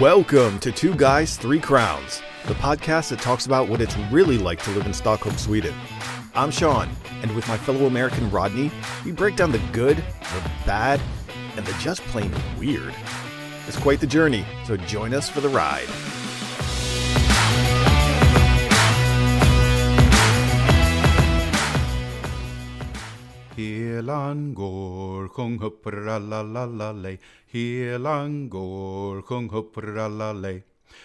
Welcome to Two Guys, Three Crowns, the podcast that talks about what it's really like to live in Stockholm, Sweden. I'm Sean, and with my fellow American Rodney, we break down the good, the bad, and the just plain weird. It's quite the journey, so join us for the ride. Helan går, sjung huppralallalej. Helan går, sjung huppralalej.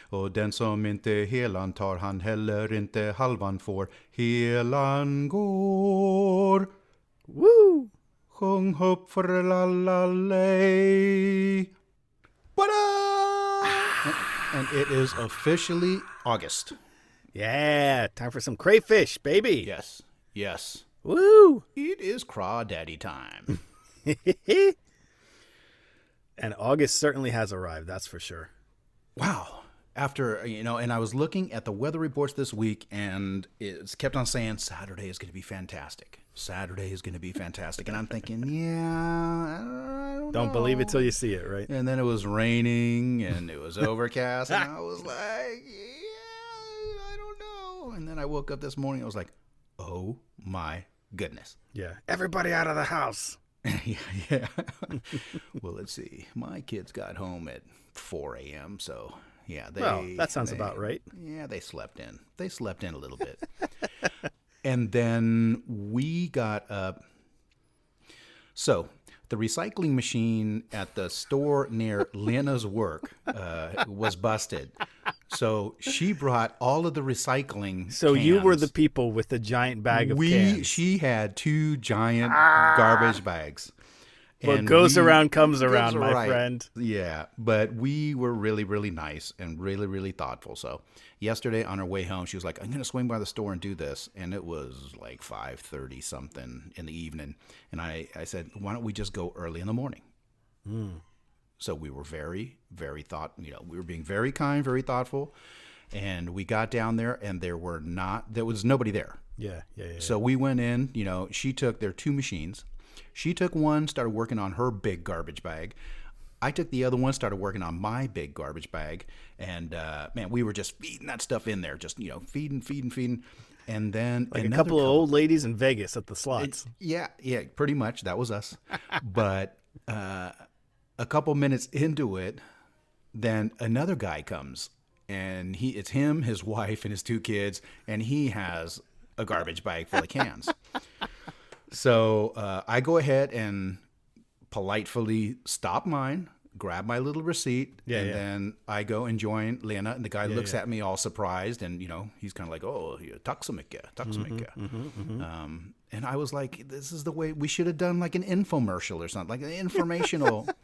Och den som inte helan tar han heller inte halvan får. Helan går, Woo! sjung huppralallalej. And it is officially August. Yeah, time for some crayfish, baby. Yes, yes. Woo! It is crawdaddy time. and August certainly has arrived, that's for sure. wow after you know and i was looking at the weather reports this week and it's kept on saying saturday is going to be fantastic saturday is going to be fantastic and i'm thinking yeah I don't, Don't believe it know." till you see it, right? and then it was raining and it was overcast and i was like yeah i don't know and then i woke up this morning i was like oh my goodness Yeah. Everybody out of the house. yeah, yeah. well, let's see. My kids got home at 4 a.m. So yeah, they. Well, that sounds they- about right. Yeah, they slept in. They slept in a little bit, and then we got up. So the recycling machine at the store near Lena's work uh, was busted. So she brought all of the recycling. So you were the people with the giant bag of we cans. she had two giant ah. garbage bags. What And goes we- around comes goes around, my right. friend. Yeah, but we were really, really nice and really, really thoughtful. So yesterday on our way home, she was like, "I'm gonna swing by the store and do this," and it was like five thirty something in the evening, and I, I said, "Why don't we just go early in the morning?" Hmm. So we were very, very thought. You know, we were being very kind, very thoughtful, and we got down there, and there were not, there was nobody there. Yeah, yeah, yeah. So we went in, you know, she took their two machines. She took one, started working on her big garbage bag. I took the other one, started working on my big garbage bag. And uh, man, we were just feeding that stuff in there, just, you know, feeding, feeding, feeding. And then like a another couple of old ladies in Vegas at the slots. yeah, yeah, pretty much. That was us. but uh, a couple minutes into it, then another guy comes, and he it's him, his wife, and his two kids, and he has a garbage bag full of cans. so uh, I go ahead and politely stop mine. Grab my little receipt, Yeah, and yeah. then I go and join Lena. And the guy looks yeah. at me all surprised, and you know he's kind of like, "Oh, yeah, tack så mycket, tack så mycket." And I was like, "This is the way we should have done, like an infomercial or something, like an informational."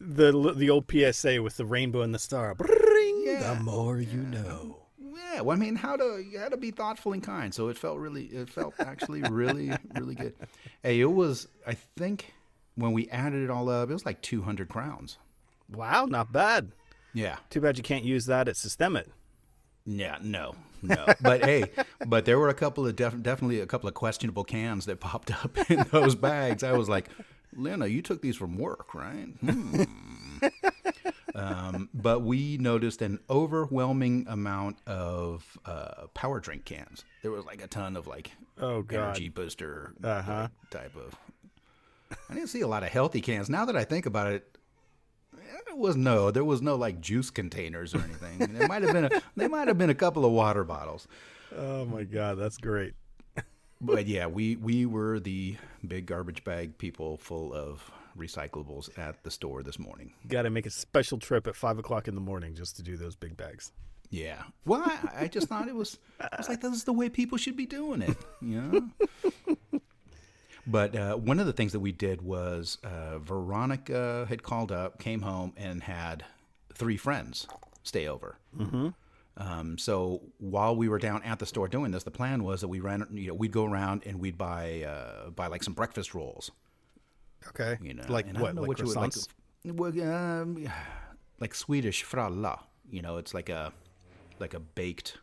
The the old PSA with the rainbow and the star. Bring Yeah. the more you know. yeah, well, I mean, how to you had to be thoughtful and kind. So it felt really, it felt actually really, really good. Hey, it was. I think when we added it all up, it was like two hundred crowns. Wow, not bad. Yeah. Too bad you can't use that at Systemet. Yeah, no, no. But hey, but there were a couple of def- definitely a couple of questionable cans that popped up in those bags. I was like, Lena, you took these from work, right? Hmm. um, but we noticed an overwhelming amount of uh, power drink cans. There was like a ton of like Oh, God. energy booster Uh-huh. type of. I didn't see a lot of healthy cans. Now that I think about it, there was no, there was no like juice containers or anything. There might have been a, there might have been a couple of water bottles, Oh my God, that's great. but yeah, we we were the big garbage bag people full of recyclables at the store this morning. Got to make a special trip at five o'clock in the morning just to do those big bags. Yeah, well, I, I just thought it was, I was like, this is the way people should be doing it, you know. But uh, one of the things that we did was uh, Veronica had called up, came home, and had three friends stay over. Mm-hmm. Um, so while we were down at the store doing this, the plan was that we ran, you know, we'd go around and we'd buy uh, buy like some breakfast rolls. Okay. You know, like and what? Like what would like. Well, um, like Swedish fralla. You know, it's like a like a baked.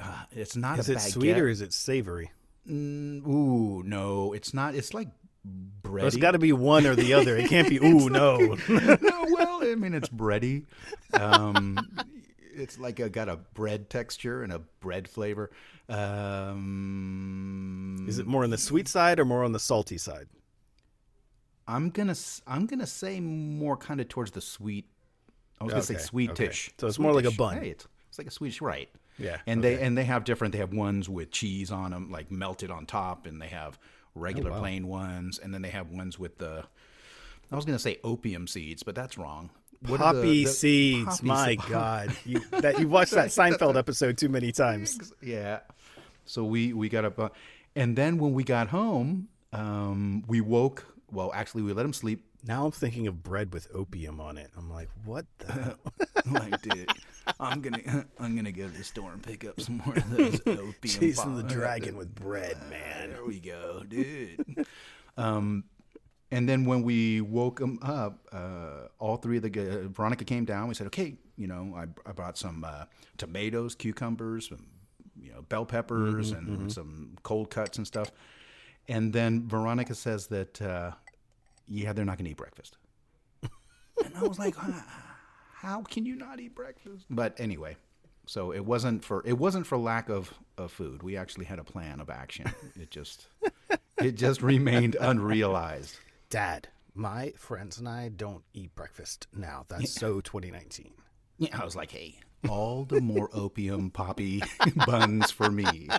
Uh, it's not Is a it baguette. sweet or is it savory? Mm, ooh, no, it's not. It's like bready. It's got to be one or the other. It can't be. Ooh, no. no, well, I mean, it's bready. Um, it's like a, got a bread texture and a bread flavor. Um, Is it more on the sweet side or more on the salty side? I'm gonna I'm gonna say more kind of towards the sweet. I was gonna say sweetish. okay. So it's more like a bun. It's, it's like a Swedish, right? Yeah, And they and they have different. They have ones with cheese on them, like melted on top, and they have regular plain ones, and then they have ones with the. I was gonna say opium seeds, but that's wrong. What are the- Poppy the- seeds. poppy My se- God, you that you watched that Seinfeld episode too many times. Yeah. So we we got up, uh, and then when we got home, um, we woke. Well, actually, we let him sleep. Now I'm thinking of bread with opium on it. I'm like, what the? like, dude, I'm gonna I'm gonna go to the store and pick up some more of those opium. Chasing the dragon with bread, man. There we go, dude. um, and then when we woke him up, uh, all three of the g- Veronica came down. We said, okay, you know, I, I brought some uh, tomatoes, cucumbers, some, you know, bell peppers, and some cold cuts and stuff. And then Veronica says that, uh, yeah, they're not going to eat breakfast. and I was like, "Huh, how can you not eat breakfast? But anyway, so it wasn't for it wasn't for lack of, of food. We actually had a plan of action. It just it just remained unrealized. Dad, my friends and I don't eat breakfast now. That's so 2019. Yeah, I was like, hey, all the more opium poppy buns for me.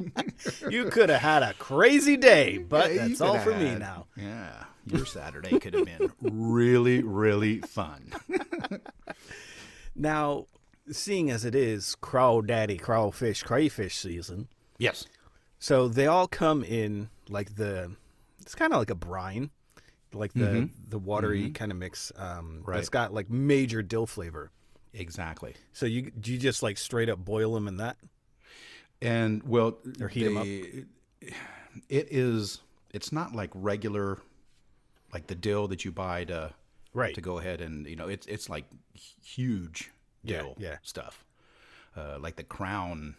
You could have had a crazy day, but Yeah, that's all coulda for me now. Yeah, your Saturday could have been really, really fun. Now, seeing as it is crawdaddy, crawfish, crayfish season, Yes. so they all come in like the. It's kind of like a brine, like the the watery kind of mix. Um, Mm-hmm. Right. It's got like major dill flavor. Exactly. So you do you just like straight up boil them in that? And well, Or heat them up. It is. It's not like regular, like the dill that you buy to Right. to go ahead and you know it's it's like huge Yeah, dill yeah. stuff, uh, like the crown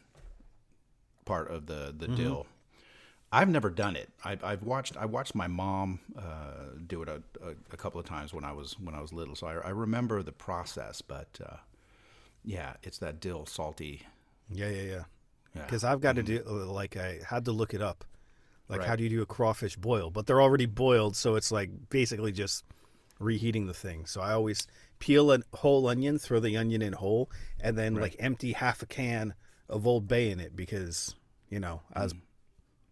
part of the the Mm-hmm. dill. I've never done it. I've, I've watched I watched my mom uh, do it a, a, a couple of times when I was when I was little, so I, I remember the process. But uh, yeah, it's that dill salty. Yeah, yeah, yeah. Yeah. Mm-hmm. Because I've got to do like I had to look it up. Like Right. how do you do a crawfish boil? But they're already boiled, so it's like basically just reheating the thing. So I always peel a whole onion, throw the onion in whole, and then like empty half a can of Old Bay in it because you know I was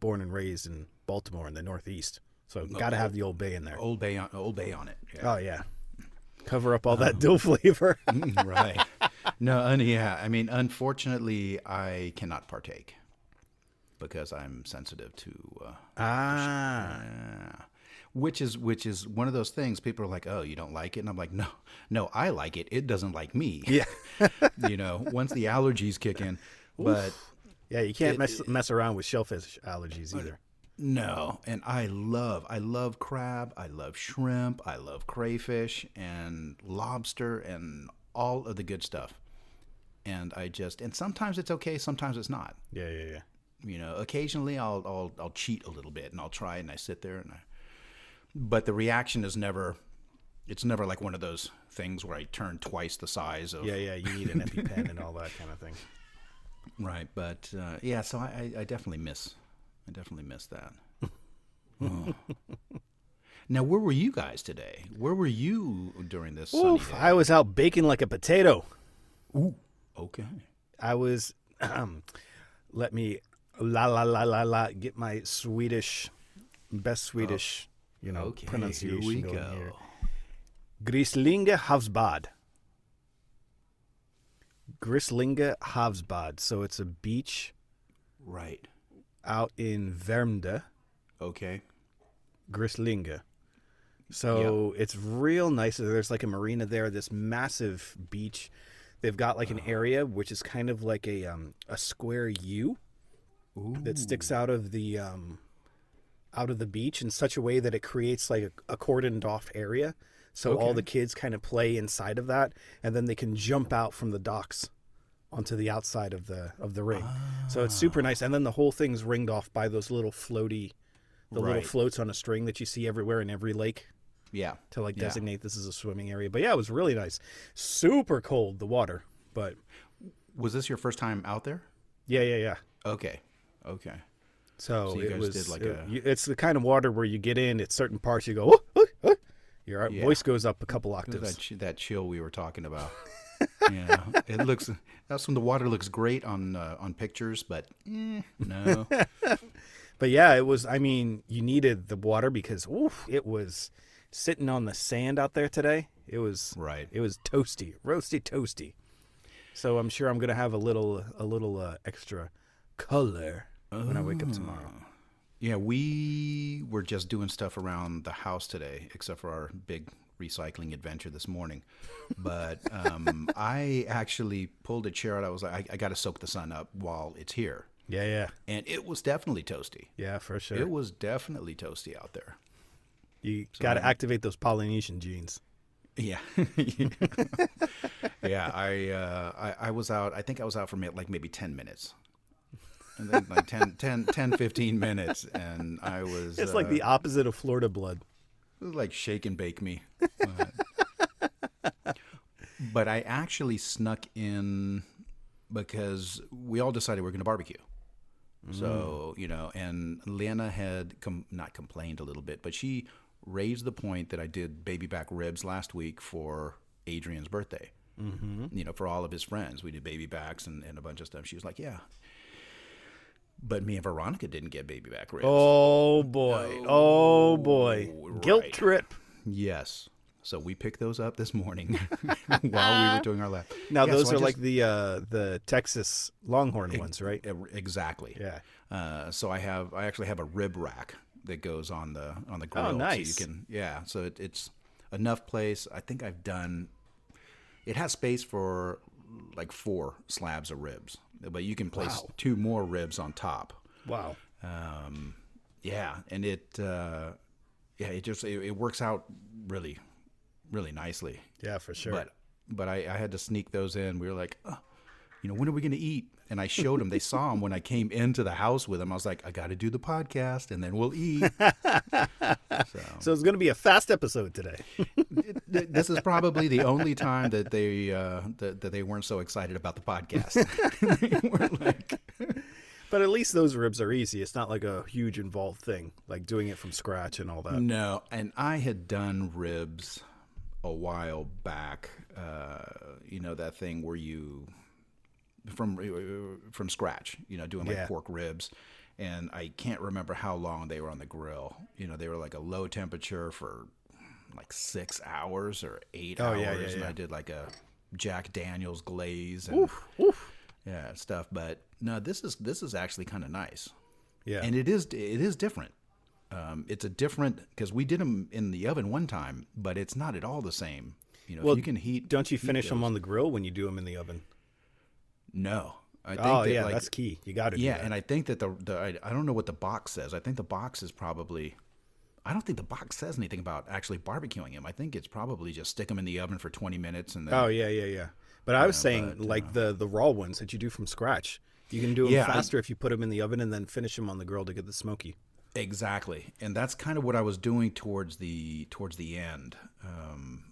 born and raised in Baltimore in the Northeast, so got to have the Old Bay in there. Old Bay on Old Bay on it. Yeah. Oh yeah, cover up all that dill flavor. Mm, right. No, un- yeah. I mean, unfortunately, I cannot partake because I'm sensitive to. Uh, ah, which is which is one of those things. People are like, "Oh, you don't like it," and I'm like, "No, no, I like it. It doesn't like me." yeah, you know, once the allergies kick in. But yeah. You can't mess mess around with shellfish allergies either. no, and I love I love crab, I love shrimp, I love crayfish and lobster and all of the good stuff. And I just and sometimes it's okay, sometimes it's not. Yeah, yeah, yeah. You know, occasionally I'll I'll I'll cheat a little bit and I'll try it and I sit there and I but the reaction is never it's never like one of those things where I turn twice the size of Yeah, yeah, you need an EpiPen and all that kind of thing. Right, but uh, yeah, so I, I, definitely miss, I definitely miss that. Oh. Now, where were you guys today? Where were you during this Oof? I was out baking like a potato. Ooh okay, I was, um, let me, la la la la la, get my Swedish, best Swedish, you know, okay, pronunciation here we going go. here. Grislinge Havsbad. Grislinge Havsbad. So it's a beach Right. out in Värmdö. Okay. Grislinge. So it's real nice. There's like a marina there, this massive beach. They've got like an area which is kind of like a um, a square U that sticks out of the um, out of the beach in such a way that it creates like a, a cordoned off area. So all the kids kind of play inside of that, and then they can jump out from the docks onto the outside of the of the ring. So it's ah. super nice, and then the whole thing's ringed off by those little floaty the little floats on a string that you see everywhere in every lake Yeah. to like Yeah. designate this is a swimming area. But yeah, it was really nice. Super cold the water, but Was this your first time out there? yeah, yeah, yeah. Okay. Okay. So, So you it guys was did like it- a- you- it's the kind of water where you get in at certain parts you go, "Oh, oh, oh." your Yeah. voice goes up a couple octaves. that that chill we were talking about. yeah, it looks. That's when the water looks great on uh, on pictures, but eh, no. But yeah, it was. I mean, you needed the water because oof, it was sitting on the sand out there today. It was Right. It was toasty, roasty, toasty. So I'm sure I'm gonna have a little a little uh, extra color when I wake up tomorrow. Yeah, we were just doing stuff around the house today, except for our big recycling adventure this morning. But um, I actually pulled a chair out. I was like, I, I got to soak the sun up while it's here, Yeah, yeah, and it was definitely toasty. yeah, for sure. It was definitely toasty out there. you got to activate those Polynesian genes. Yeah, yeah. I, uh, I I was out. I think I was out for like maybe ten minutes, and then like 10, 10, 10 15 minutes, and I was. It's like uh, the opposite of Florida blood. It was like shake and bake me. But, but I actually snuck in because we all decided we are going to barbecue. So, you know, and Lena had com- not complained a little bit, but she raised the point that I did baby back ribs last week for Adrian's birthday. Mm-hmm. You know, for all of his friends. We did baby backs and, and a bunch of stuff. She was like, yeah. But me and Veronica didn't get baby back ribs. Oh boy! Oh boy! Guilt trip. Yes. So we picked those up this morning while we were doing our lap. Now Yeah, those so I are like the uh, the Texas Longhorn ones, right? Exactly. Yeah. Uh, so I have I actually have a rib rack that goes on the on the grill. Oh, nice. So you can yeah. So it, it's enough place. I think I've done. It has space for like four slabs of ribs, but you can place Wow. two more ribs on top. Wow. Um, yeah, and it uh, yeah it just it, it works out really really nicely. Yeah, for sure. But but I, I had to sneak those in. We were like, oh, you know, when are we going to eat? And I showed them. They saw him when I came into the house with him. I was like, I got to do the podcast, and then we'll eat. so so it's going to be a fast episode today. this is probably the only time that they uh, that, that they weren't so excited about the podcast. like, but at least those ribs are easy. It's not like a huge involved thing, like doing it from scratch and all that. no. And I had done ribs a while back. Uh, you know that thing where you from from scratch. You know, doing like Yeah. pork ribs. And I can't remember how long they were on the grill. You know, they were like a low temperature for like six hours or eight Oh, hours, yeah, yeah, and. I did like a Jack Daniel's glaze and yeah stuff. But no, this is this is actually kind of nice Yeah. and it is it is different. Um, it's a different because we did them in the oven one time, but it's not at all the same. You know, Well, if you can heat. Don't you heat finish them on the grill when you do them in the oven? No, I think Oh that, yeah, like, that's key. You got to do yeah, and I think that the the I, I don't know what the box says. I think the box is probably. I don't think the box says anything about actually barbecuing them. I think it's probably just stick them in the oven for twenty minutes and then. oh yeah, yeah, yeah. But I was Yeah, saying but, like the the raw ones that you do from scratch. You can do them Yeah, I- faster if you put them in the oven and then finish them on the grill to get the smoky. Exactly, and that's kind of what I was doing towards the towards the end. Um,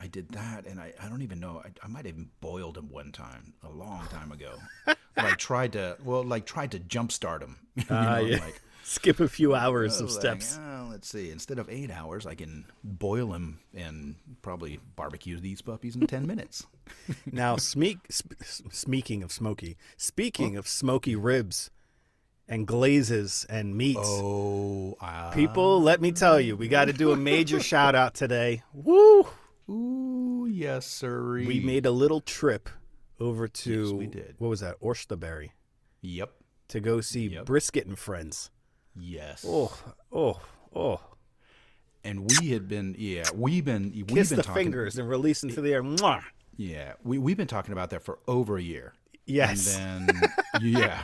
I did that, and I, I don't even know. I, I might have even boiled them one time a long time ago. like tried to well, like tried to jumpstart them. You Ah, know, yeah. like, Skip a few hours of like, steps. "Oh, let's see. Instead of eight hours, I can boil them and probably barbecue these puppies in ten minutes. Now, smeek, sp- speaking of smoky, speaking of smoky ribs and glazes and meats, Oh, uh, people, let me tell you, we got to do a major shout out today. Woo! Ooh, yes, sir. We made a little trip over to Yes, we did. what was that? Årstaberg Yep. to go see Yep. Brisket and Friends. Yes. Oh, oh, oh! And we had been, yeah, we've been, we've Kiss been the talking, fingers and release into the air. Mwah! Yeah, we we've been talking about that for over a year. Yes. And then yeah,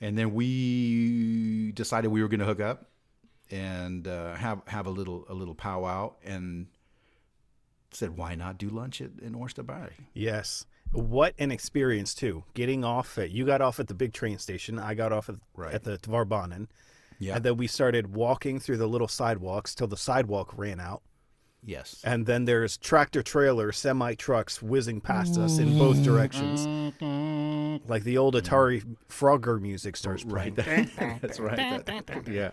and then we decided we were going to hook up and uh, have have a little a little powwow and said why not do lunch at in Oyster Yes. What an experience too. Getting off at you got off at the big train station. I got off at, Right. at the Tvärbanan. Yeah. And then we started walking through the little sidewalks till the sidewalk ran out. Yes. And then there's tractor trailer, semi trucks whizzing past us in both directions. Like the old Atari Frogger music starts playing. Right. That's right. Yeah.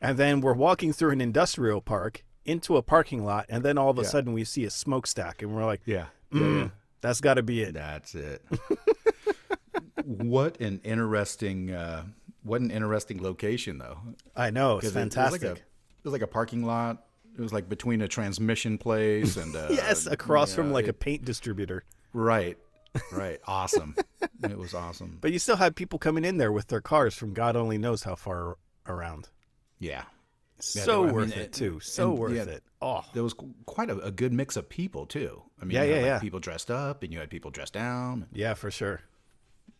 And then we're walking through an industrial park into a parking lot, and then all of a Yeah. sudden we see a smokestack, and we're like, Yeah. "Mm, that's got to be it. That's it. what an interesting uh, what an interesting location though. I know, it's it- fantastic. It was, like a, it was like a parking lot. It was like between a transmission place and uh, yes, across from yeah, like a paint distributor. right, right. Awesome. it was awesome. But you still had people coming in there with their cars from God only knows how far around. Yeah. Yeah, So were- I worth mean, it too. So and- worth yeah, it. Oh, There was quite a, a good mix of people too. I mean, Yeah, yeah, like, yeah. People dressed up, and you had people dressed down. yeah, for sure.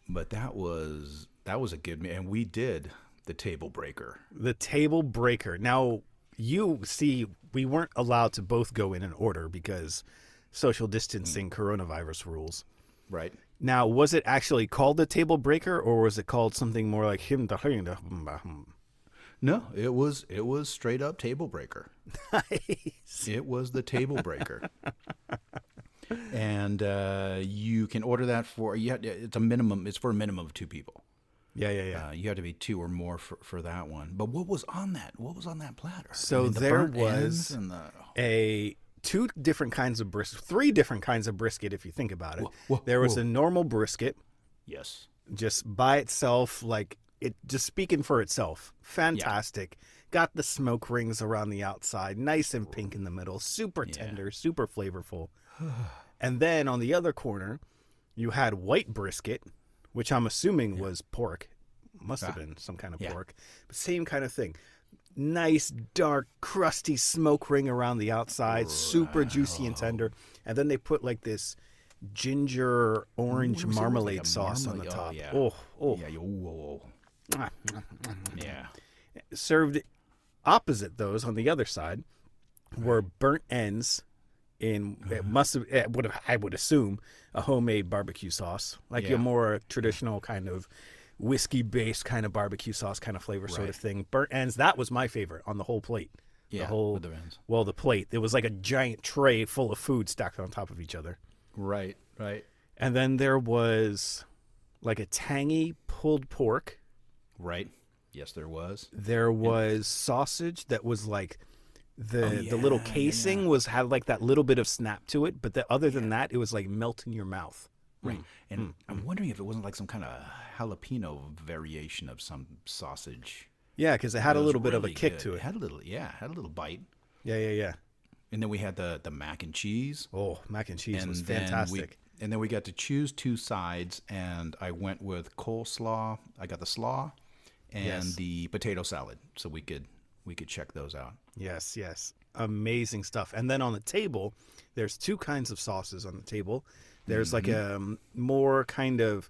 But that was that was a good. And we did the table breaker. The table breaker. Now, you see, we weren't allowed to both go in an order because social distancing, Mm. coronavirus rules. Right. Now, was it actually called the table breaker, or was it called something more like him? No, it was it was straight up table breaker. Nice. It was the table breaker. and uh, you can order that for you. Have, it's a minimum. It's for a minimum of two people. Yeah, yeah, yeah. Uh, you have to be two or more for, for that one. But what was on that? What was on that platter? So the there was- the a two different kinds of brisket, three different kinds of brisket if you think about it. Whoa, whoa, there was whoa. a normal brisket yes, just by itself like it just speaking for itself. Fantastic. Got the smoke rings around the outside, nice and pink in the middle, super tender, super flavorful. and then on the other corner, you had white brisket, which I'm assuming was pork. Must have Ah. been some kind of Yeah. pork. But same kind of thing. Nice, dark, crusty smoke ring around the outside, super juicy and tender. And then they put like this ginger orange What was it? It was marmalade like sauce on the marmalade- oh, top. yeah. Oh, oh. yeah, whoa, whoa. Yeah. Served opposite those on the other side were burnt ends in Uh-huh. it must have it would have I would assume a homemade barbecue sauce, like Yeah. your more traditional kind of whiskey based kind of barbecue sauce kind of flavor sort of thing. Burnt ends that was my favorite on the whole plate. Yeah, the whole the ends. well, the plate. It was like a giant tray full of food stacked on top of each other. Right, right, And then there was like a tangy pulled pork. Right. Yes, there was. There was sausage that was like the oh, the little Oh, yeah, yeah, casing yeah. was had like that little bit of snap to it, but the, other than that, it was like melt in your mouth. Hmm. Right. And hmm. I'm hmm. wondering if it wasn't like some kind of jalapeno variation of some sausage. Yeah, because it had a little bit of a kick good. to it. had a little, yeah, had a little bite. Yeah, yeah, yeah. And then we had the the mac and cheese. Oh, mac and cheese and was fantastic. We, and then we got to choose two sides, and I went with coleslaw. I got the slaw and Yes. the potato salad, so we could we could check those out. Yes, yes. Amazing stuff. And then on the table, there's two kinds of sauces on the table. There's like Mm-hmm. a um, more kind of,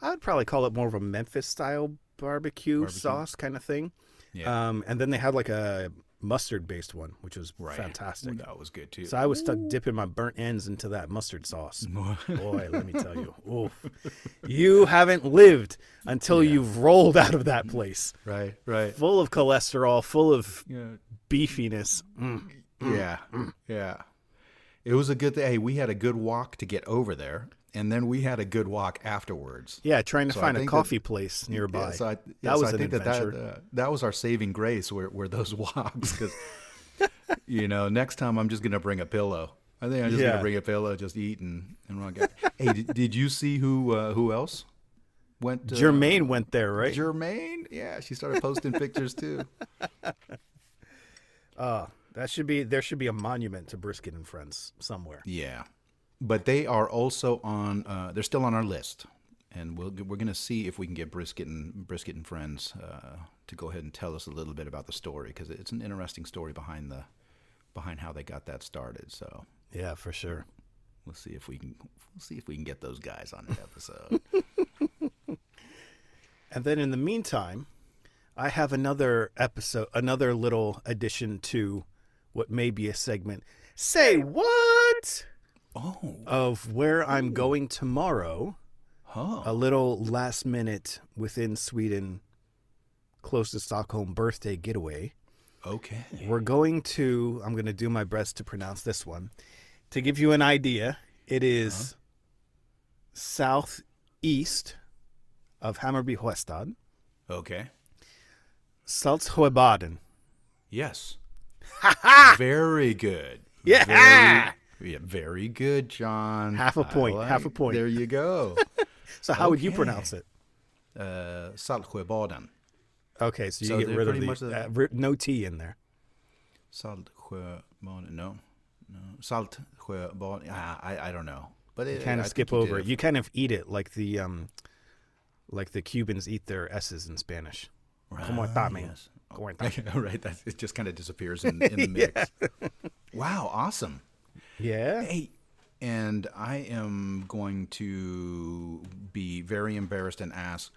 I would probably call it more of a Memphis style barbecue, sauce kind of thing. Yeah. Um, and then they had like a mustard based one, which was Right. fantastic. That was good too. So I was stuck dipping my burnt ends into that mustard sauce. Boy, let me tell you, oof. you haven't lived until you've rolled out of that place, right, right. full of cholesterol, full of Yeah, beefiness. Mm, mm, yeah, mm. yeah. It was a good thing. Hey, we had a good walk to get over there, and then we had a good walk afterwards. Yeah, trying to So find a think that- coffee place nearby. Yeah, so I, yeah, that so was I an think adventure. that that, uh, that was our saving grace were, were those walks because you know next time I'm just gonna bring a pillow. I think I'm just Yeah. gonna bring a pillow, just eat and and run. hey, did, did you see who uh, who else went? Uh, Jermaine went there, right? Jermaine, yeah, she started posting pictures too. uh, that should be there. Should be a monument to Brisket and Friends somewhere. Yeah, but they are also on. Uh, they're still on our list, and we'll, we're going to see if we can get brisket and brisket and friends uh, to go ahead and tell us a little bit about the story because it's an interesting story behind the behind how they got that started. So Yeah, for sure. we'll see if we can we'll see if we can get those guys on an episode. And then in the meantime, I have another episode, another little addition to what may be a segment. Say what? Oh, Of where I'm going tomorrow. huh. A little last minute within Sweden close to Stockholm birthday getaway. Okay. We're going to, I'm going to do my best to pronounce this one. To give you an idea, it is uh-huh. southeast of Hammarby Sjöstad, Okay. Saltsjöbaden. Yes. very good. Yeah. Very, yeah. Very good, John. Half a I point, half a point. There you go. So how would you pronounce it? uh, Saltsjöbaden. Okay, so you So get rid of the the- uh, no T in there. Saltsjöbaden. No. No. Saltsjöbaden. Ah, I, I don't know. But it, kind I of think skip over it. You kind of eat it like the um, like the Cubans eat their S's in Spanish. Como Right, está, man? yes. Como right. That, it just kind of disappears in, in the mix. Wow. Awesome. Yeah. Hey, and I am going to be very embarrassed and ask,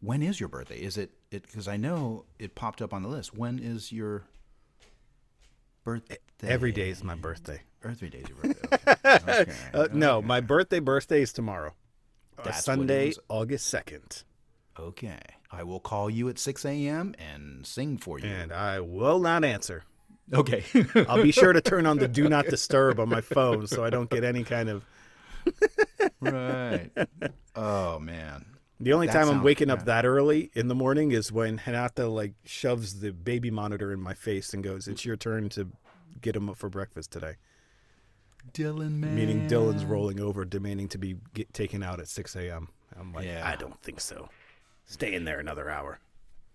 when is your birthday? Is it it because I know it popped up on the list. When is your birthday? Every day is my birthday. Every day is your birthday. Okay. okay. Uh, no, my birthday birthday is tomorrow. Uh, That's Sunday. August second, Okay. I will call you at 6 a.m. and sing for you. and I will not answer. Okay. I'll be sure to turn on the do not disturb on my phone so I don't get any kind of. right. Oh man. The only That time I'm sounds- waking up that early in the morning is when Hanata like shoves the baby monitor in my face and goes, "It's your turn to get him up for breakfast today." Dylan man. Meaning Dylan's rolling over, demanding to be get taken out at 6 a.m. I'm like, Yeah. I don't think so. Stay in there another hour.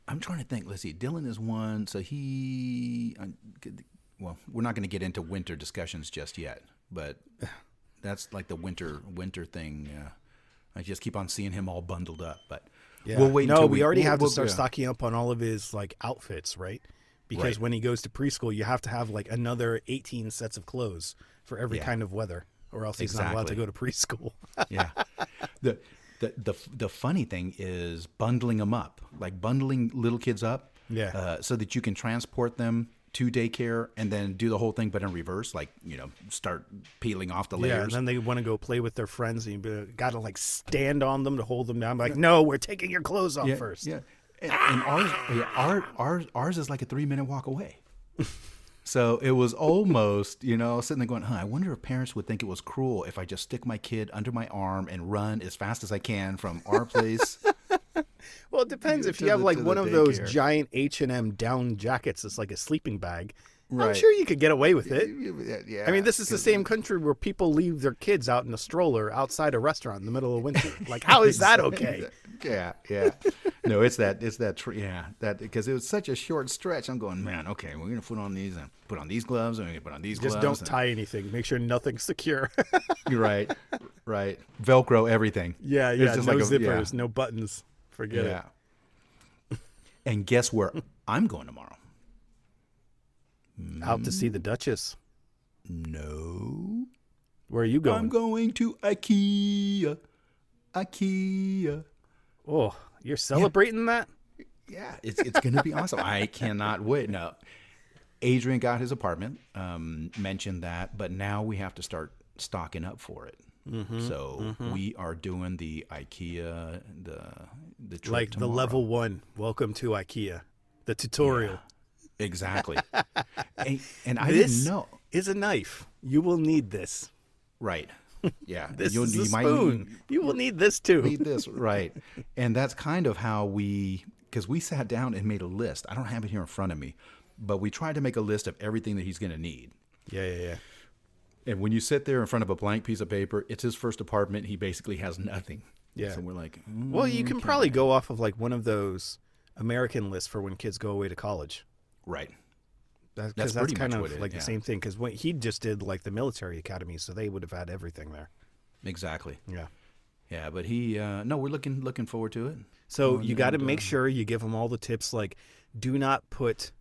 I'm trying to think. Let's see. Dylan is one, so he. uh, Well, we're not going to get into winter discussions just yet, but that's like the winter winter thing. Uh, I just keep on seeing him all bundled up, but yeah. we'll wait. No, until we, already we'll- have to we'll- start yeah. stocking up on all of his like outfits, right? Because Right. when he goes to preschool, you have to have like another 18 sets of clothes for every Yeah. kind of weather, or else he's not allowed to go to preschool. yeah. The, the the the funny thing is bundling them up, like bundling little kids up, Yeah. uh, so that you can transport them to daycare and then do the whole thing, but in reverse, like you know, start peeling off the layers. yeah, and then they want to go play with their friends, and you got to like stand on them to hold them down. Like, no, we're taking your clothes off yeah, first. yeah. And, and ours, yeah, our, ours, ours is like a three minute walk away. So it was almost, you know, sitting there going, huh, I wonder if parents would think it was cruel if I just stick my kid under my arm and run as fast as I can from our place. Well, it depends. If you have like one of those giant H and M down jackets, that's like a sleeping bag. I'm sure you could get away with it. yeah, I mean, this is the same country where people leave their kids out in a stroller outside a restaurant in the middle of winter. Like, how is that okay? Yeah, yeah. No, it's that. It's that. Tr- yeah, that because it was such a short stretch. I'm going, man. Okay, we're gonna put on these and put on these gloves and we're gonna put on these Just gloves. don't tie anything. Make sure nothing's secure. You're right, right. Velcro everything. yeah, It's yeah. just No like a- zippers, yeah. no buttons. Forget Yeah. it. and guess where I'm going tomorrow? Out to see the Duchess. No, Where are you going? I'm going to IKEA. IKEA. oh, you're celebrating that? Yeah, it's it's gonna be awesome. I cannot wait. No. Adrian got his apartment. Um, mentioned that, but now we have to start stocking up for it. Mm-hmm, so we are doing the IKEA the the trip Like the level one. Welcome to IKEA. The tutorial. Exactly. and, and I this didn't know. is a knife. You will need this. Right. Yeah. This You'll- is a you might spoon. You will need this too. need this right and that's kind of how we because we sat down and made a list i don't have it here in front of me but we tried to make a list of everything that he's going to need Yeah, yeah, yeah. and when you sit there in front of a blank piece of paper it's his first apartment he basically has nothing Yeah. so we're like mm, Well, you can probably go off of like one of those American lists for when kids go away to college. Right That's, That's that's, kind of what it- like yeah. the same thing because he just did like the military academy, so they would have had everything there. exactly Yeah. yeah but he uh no we're looking looking forward to it So you got to make sure you give him all the tips, like do not put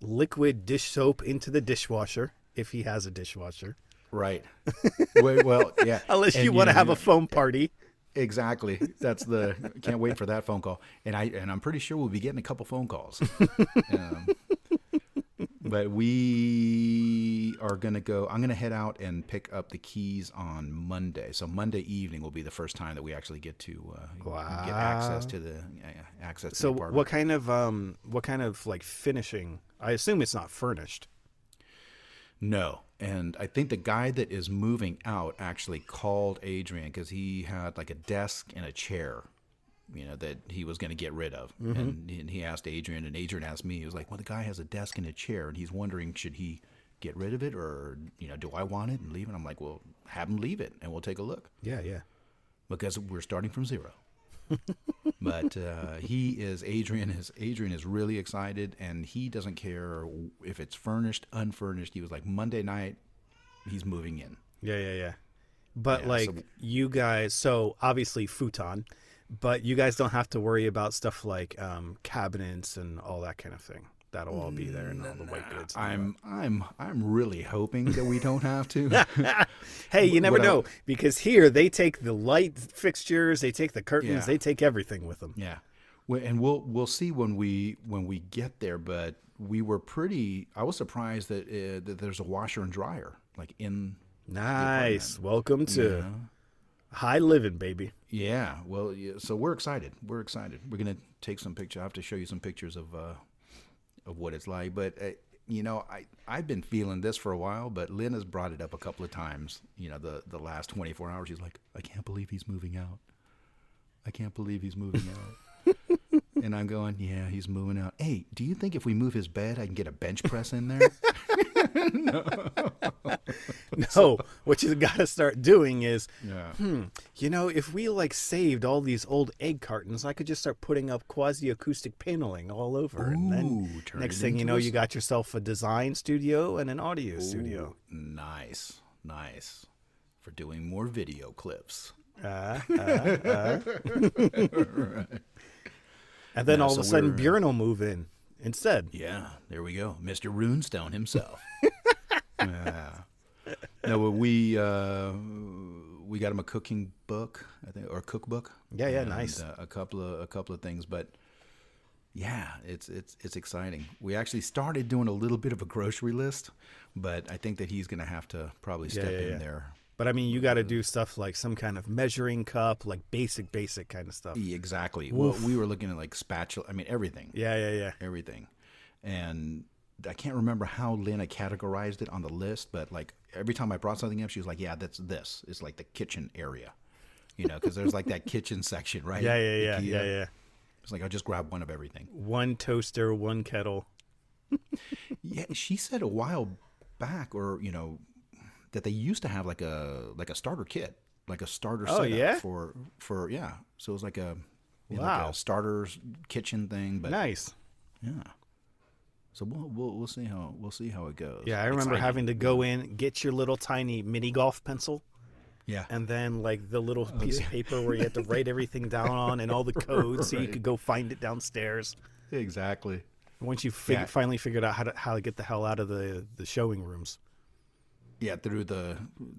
liquid dish soap into the dishwasher if he has a dishwasher, right Wait, well yeah unless And you want to have a foam party. Exactly. That's the can't wait for that phone call. And I and I'm pretty sure we'll be getting a couple phone calls. um, but we are gonna go. I'm gonna head out and pick up the keys on Monday. So Monday evening will be the first time that we actually get to uh, get access to the uh, access. To So the what kind of um what kind of like finishing? I assume it's not furnished. No. And I think the guy that is moving out actually called Adrian because he had like a desk and a chair, you know, that he was going to get rid of. Mm-hmm. And, and he asked Adrian, and Adrian asked me, he was like, well, the guy has a desk and a chair, and he's wondering, should he get rid of it or, you know, do I want it and leave it? I'm like, well, have him leave it and we'll take a look Yeah, yeah. because we're starting from zero. but uh, he is Adrian is Adrian is really excited and he doesn't care if it's furnished, unfurnished. He was like Monday night, he's moving in. Yeah, yeah, yeah. But Yeah, like so- you guys, so obviously futon, but you guys don't have to worry about stuff like um, cabinets and all that kind of thing. That'll all be there and all the white goods. I'm I'm I'm really hoping that we don't have to. hey, you never what I- know because here they take the light fixtures, they take the curtains, Yeah. they take everything with them. yeah, and we'll we'll see when we when we get there. But we were pretty. I was surprised that uh, that there's a washer and dryer like in. Nice. Welcome to Yeah. high living, baby. Yeah, well, yeah, so we're excited. We're excited. We're gonna take some pictures. I have to show you some pictures of uh, of what it's like. But uh, you know, I I've been feeling this for a while. But Lynn has brought it up a couple of times. You know, the the last 24 hours. She's like, I can't believe he's moving out. I can't believe he's moving out. and I'm going, yeah, he's moving out. Hey, do you think if we move his bed, I can get a bench press in there? No, no. what you got to start doing is, yeah. hmm, you know, if we like saved all these old egg cartons, I could just start putting up quasi acoustic paneling all over. and then next thing you know, you got yourself a design studio and an audio studio. Nice, nice. For doing more video clips. Uh, uh, uh. And then all of a sudden, Bjorn will move in instead. Yeah, there we go, Mr. Runestone himself. yeah. No, we uh, we got him a cooking book, I think, or a cookbook. Yeah, yeah, and, nice. Uh, a couple of a couple of things, but yeah, it's it's it's exciting. We actually started doing a little bit of a grocery list, but I think that he's going to have to probably step yeah, in yeah. there. But I mean, you got to do stuff like some kind of measuring cup, like basic, basic kind of stuff. Yeah, Exactly. Well, we were looking at like spatula. I mean, everything. Yeah, yeah, yeah. everything. And I can't remember how Lena categorized it on the list, but like every time I brought something up, she was like, "Yeah, that's this." It's like the kitchen area, you know, because there's like that kitchen section, right? Yeah, yeah, yeah, IKEA. yeah, yeah. It's like I'll just grab one of everything. One toaster, one kettle. Yeah, she said a while back, or you know, that they used to have like a like a starter kit, like a starter Oh, yeah? for for yeah. So it was like a you know, Wow. like a starter's kitchen thing, but Nice. yeah. So we'll, we'll we'll see how we'll see how it goes. Yeah, I remember Exciting. having to go in, get your little tiny mini golf pencil, yeah and then like the little Oh, piece of paper where you had to write everything down on and all the codes, so you could go find it downstairs. exactly. Once you fig- Yeah. finally figured out how to how to get the hell out of the the showing rooms, Yeah, through the,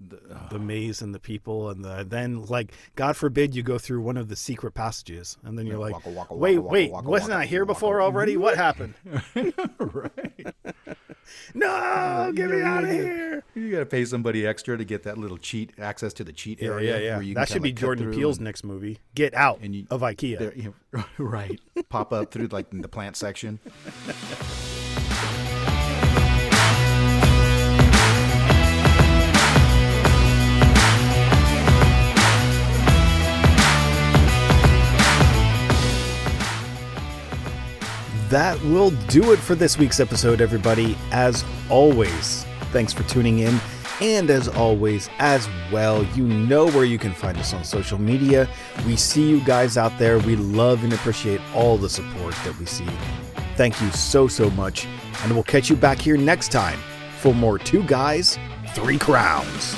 the the maze and the people, and the then like God forbid you go through one of the secret passages, and then you're like, waka, waka, wait, waka, wait, wasn't I here before already? What happened? right. no, get me out of here! You gotta pay somebody extra to get that little cheat access to the cheat Yeah, area. yeah, yeah. where you That should be Jordan Peele's and- next movie. Get out and you- of IKEA. there, you know, right. Pop up through like the plant section. That will do it for this week's episode, everybody. As always, thanks for tuning in. And as always, as well, you know where you can find us on social media. We see you guys out there. We love and appreciate all the support that we see. Thank you so, so much. And we'll catch you back here next time for more Two Guys, Three Crowns.